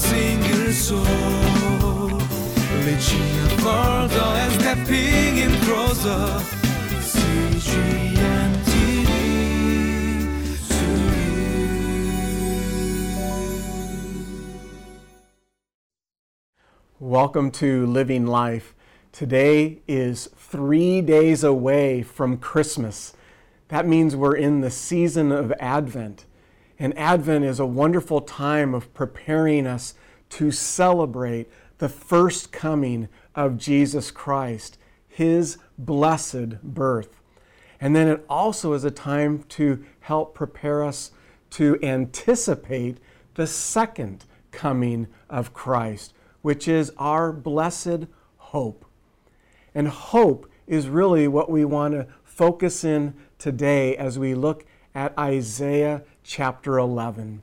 single soul. Further and stepping in closer. Welcome to Living Life. Today is three days away from Christmas. That means we're in the season of Advent. And Advent is a wonderful time of preparing us to celebrate the first coming of Jesus Christ, his blessed birth. And then it also is a time to help prepare us to anticipate the second coming of Christ, which is our blessed hope. And hope is really what we want to focus in today as we look at Isaiah chapter 11.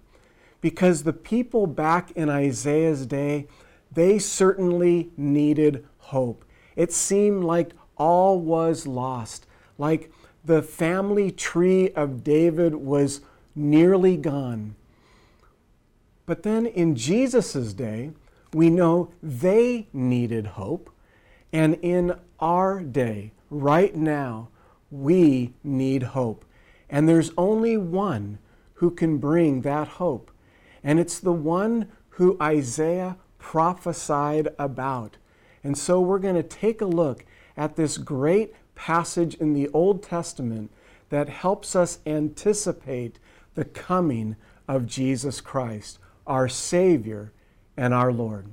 Because the people back in Isaiah's day, they certainly needed hope. It seemed like all was lost, like the family tree of David was nearly gone. But then in Jesus' day, we know they needed hope. And in our day, right now, we need hope. And there's only one who can bring that hope. And it's the one who Isaiah prophesied about. And so we're going to take a look at this great passage in the Old Testament that helps us anticipate the coming of Jesus Christ, our Savior and our Lord.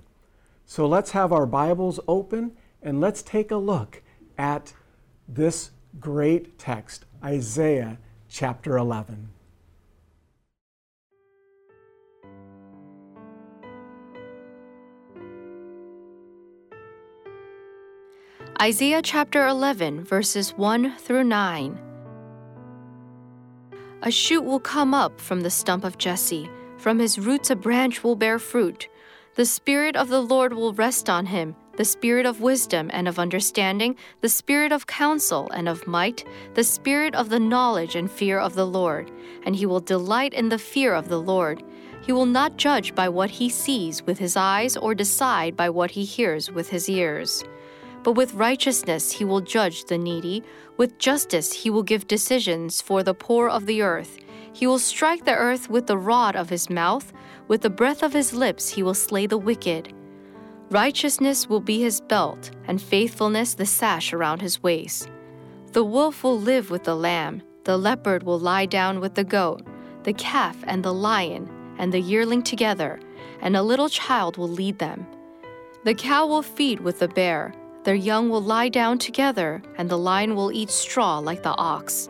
So let's have our Bibles open and let's take a look at this great text, Isaiah chapter 11. Isaiah chapter 11, verses 1 through 9. A shoot will come up from the stump of Jesse, from his roots a branch will bear fruit. The Spirit of the Lord will rest on him the Spirit of wisdom and of understanding, the Spirit of counsel and of might, the Spirit of the knowledge and fear of the Lord. And he will delight in the fear of the Lord. He will not judge by what he sees with his eyes or decide by what he hears with his ears. But with righteousness he will judge the needy, with justice he will give decisions for the poor of the earth. He will strike the earth with the rod of his mouth, with the breath of his lips he will slay the wicked. Righteousness will be his belt, and faithfulness the sash around his waist. The wolf will live with the lamb, the leopard will lie down with the goat, the calf and the lion, and the yearling together, and a little child will lead them. The cow will feed with the bear their young will lie down together, and the lion will eat straw like the ox.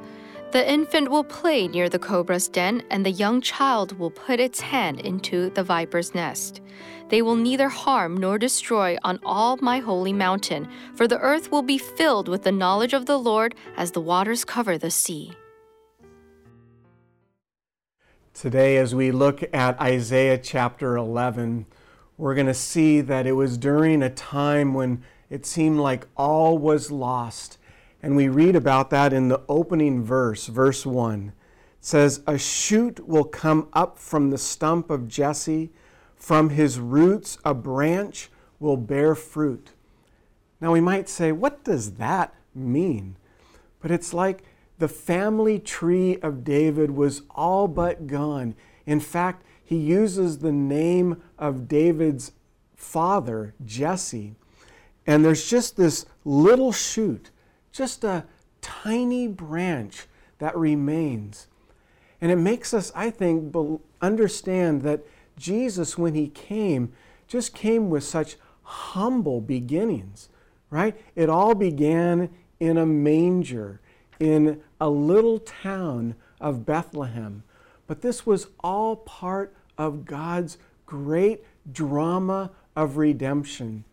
The infant will play near the cobra's den, and the young child will put its hand into the viper's nest. They will neither harm nor destroy on all my holy mountain, for the earth will be filled with the knowledge of the Lord as the waters cover the sea. Today, as we look at Isaiah chapter 11, we're going to see that it was during a time when it seemed like all was lost. And we read about that in the opening verse, verse 1. It says, A shoot will come up from the stump of Jesse, from his roots a branch will bear fruit. Now we might say, What does that mean? But it's like the family tree of David was all but gone. In fact, he uses the name of David's father, Jesse. And there's just this little shoot, just a tiny branch that remains. And it makes us, I think, understand that Jesus, when he came, just came with such humble beginnings, right? It all began in a manger in a little town of Bethlehem. But this was all part of God's great drama of redemption.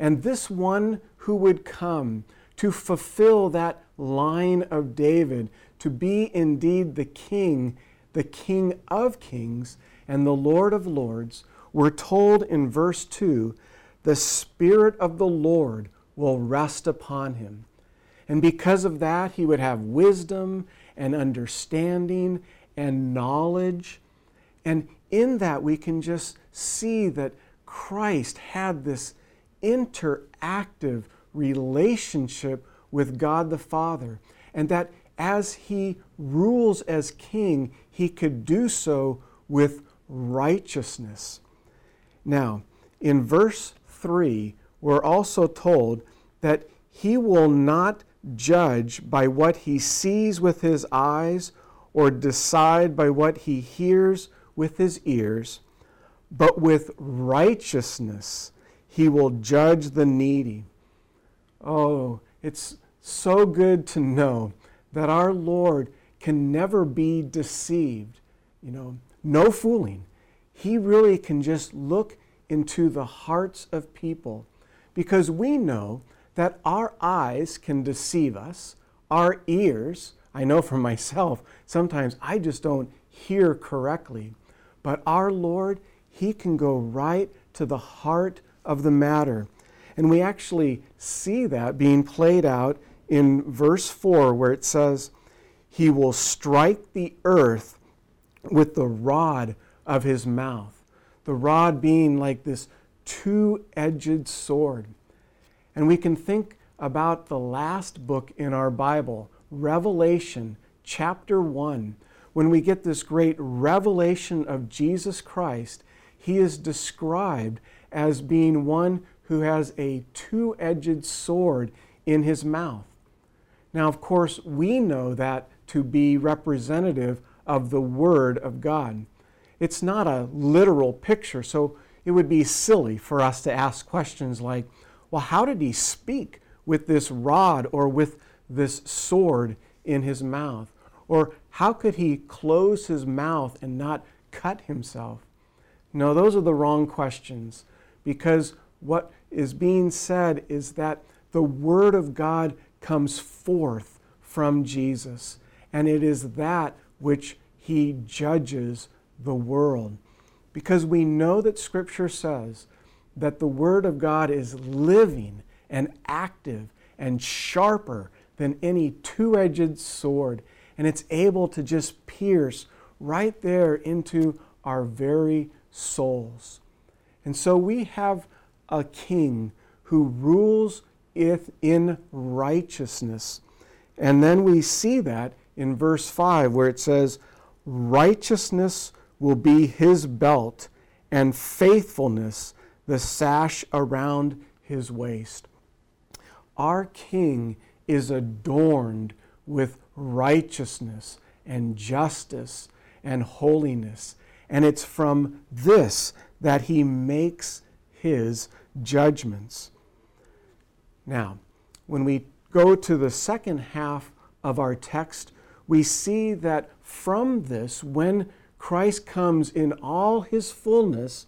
And this one who would come to fulfill that line of David, to be indeed the king, the king of kings, and the Lord of lords, we're told in verse 2 the Spirit of the Lord will rest upon him. And because of that, he would have wisdom and understanding and knowledge. And in that, we can just see that Christ had this interactive relationship with God the Father, and that as he rules as king, he could do so with righteousness. Now, in verse 3, we're also told that he will not judge by what he sees with his eyes or decide by what he hears with his ears, but with righteousness he will judge the needy. Oh, it's so good to know that our Lord can never be deceived. You know, no fooling. He really can just look into the hearts of people because we know that our eyes can deceive us, our ears, I know for myself, sometimes I just don't hear correctly. But our Lord, He can go right to the heart of the matter. And we actually see that being played out in verse 4, where it says, He will strike the earth with the rod of His mouth. The rod being like this two edged sword. And we can think about the last book in our Bible, Revelation chapter 1. When we get this great revelation of Jesus Christ, he is described as being one who has a two edged sword in his mouth. Now, of course, we know that to be representative of the Word of God. It's not a literal picture, so it would be silly for us to ask questions like, well, how did he speak with this rod or with this sword in his mouth? Or how could he close his mouth and not cut himself? No, those are the wrong questions because what is being said is that the Word of God comes forth from Jesus, and it is that which he judges the world. Because we know that Scripture says that the Word of God is living and active and sharper than any two edged sword, and it's able to just pierce right there into our very souls. And so we have a king who rules in righteousness. And then we see that in verse 5 where it says, Righteousness will be his belt, and faithfulness the sash around his waist. Our King is adorned with righteousness and justice and holiness. And it's from this that he makes his judgments. Now, when we go to the second half of our text, we see that from this, when Christ comes in all his fullness,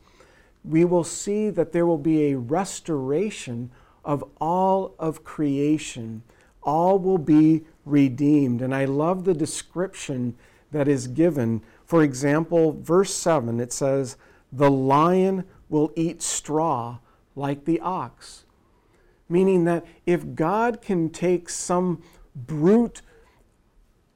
we will see that there will be a restoration of all of creation. All will be redeemed. And I love the description that is given. For example, verse 7, it says, The lion will eat straw like the ox. Meaning that if God can take some brute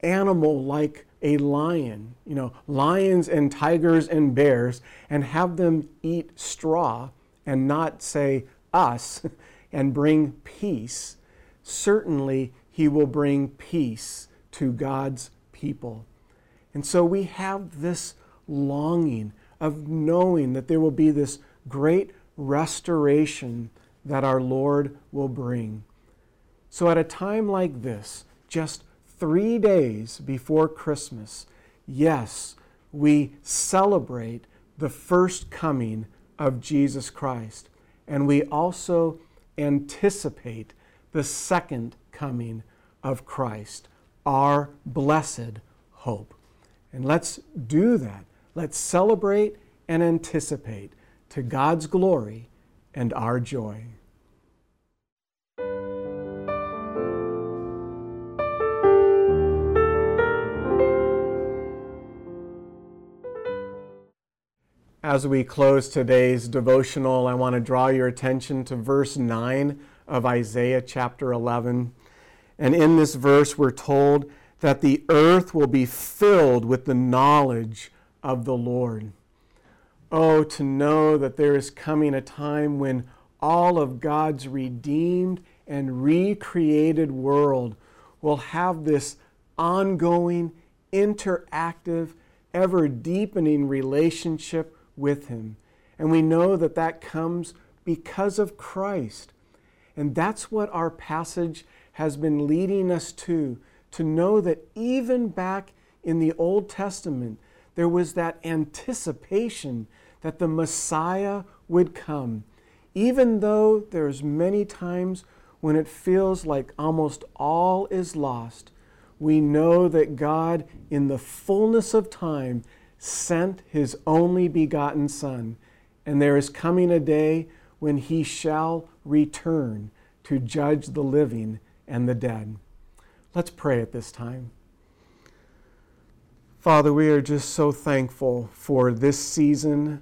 animal like a lion, you know, lions and tigers and bears, and have them eat straw and not say us and bring peace, certainly he will bring peace to God's people. And so we have this longing of knowing that there will be this great restoration that our Lord will bring. So at a time like this, just three days before Christmas, yes, we celebrate the first coming of Jesus Christ. And we also anticipate the second coming of Christ, our blessed hope. And let's do that. Let's celebrate and anticipate to God's glory and our joy. As we close today's devotional, I want to draw your attention to verse 9 of Isaiah chapter 11. And in this verse, we're told that the earth will be filled with the knowledge of the Lord. Oh, to know that there is coming a time when all of God's redeemed and recreated world will have this ongoing, interactive, ever deepening relationship with Him. And we know that that comes because of Christ. And that's what our passage has been leading us to, to know that even back in the Old Testament, there was that anticipation that the Messiah would come. Even though there's many times when it feels like almost all is lost, we know that God, in the fullness of time, sent his only begotten Son. And there is coming a day when he shall return to judge the living and the dead. Let's pray at this time. Father, we are just so thankful for this season.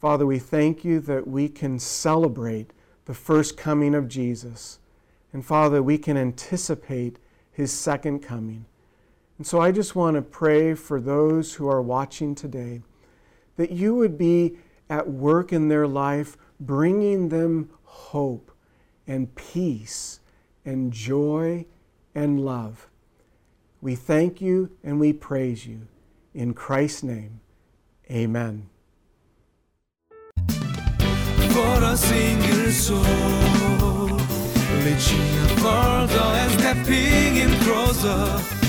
Father, we thank you that we can celebrate the first coming of Jesus. And Father, we can anticipate his second coming. And so I just want to pray for those who are watching today that you would be at work in their life, bringing them hope and peace and joy and love. We thank you and we praise you. In Christ's name, amen. For a single soul, reaching and stepping in closer.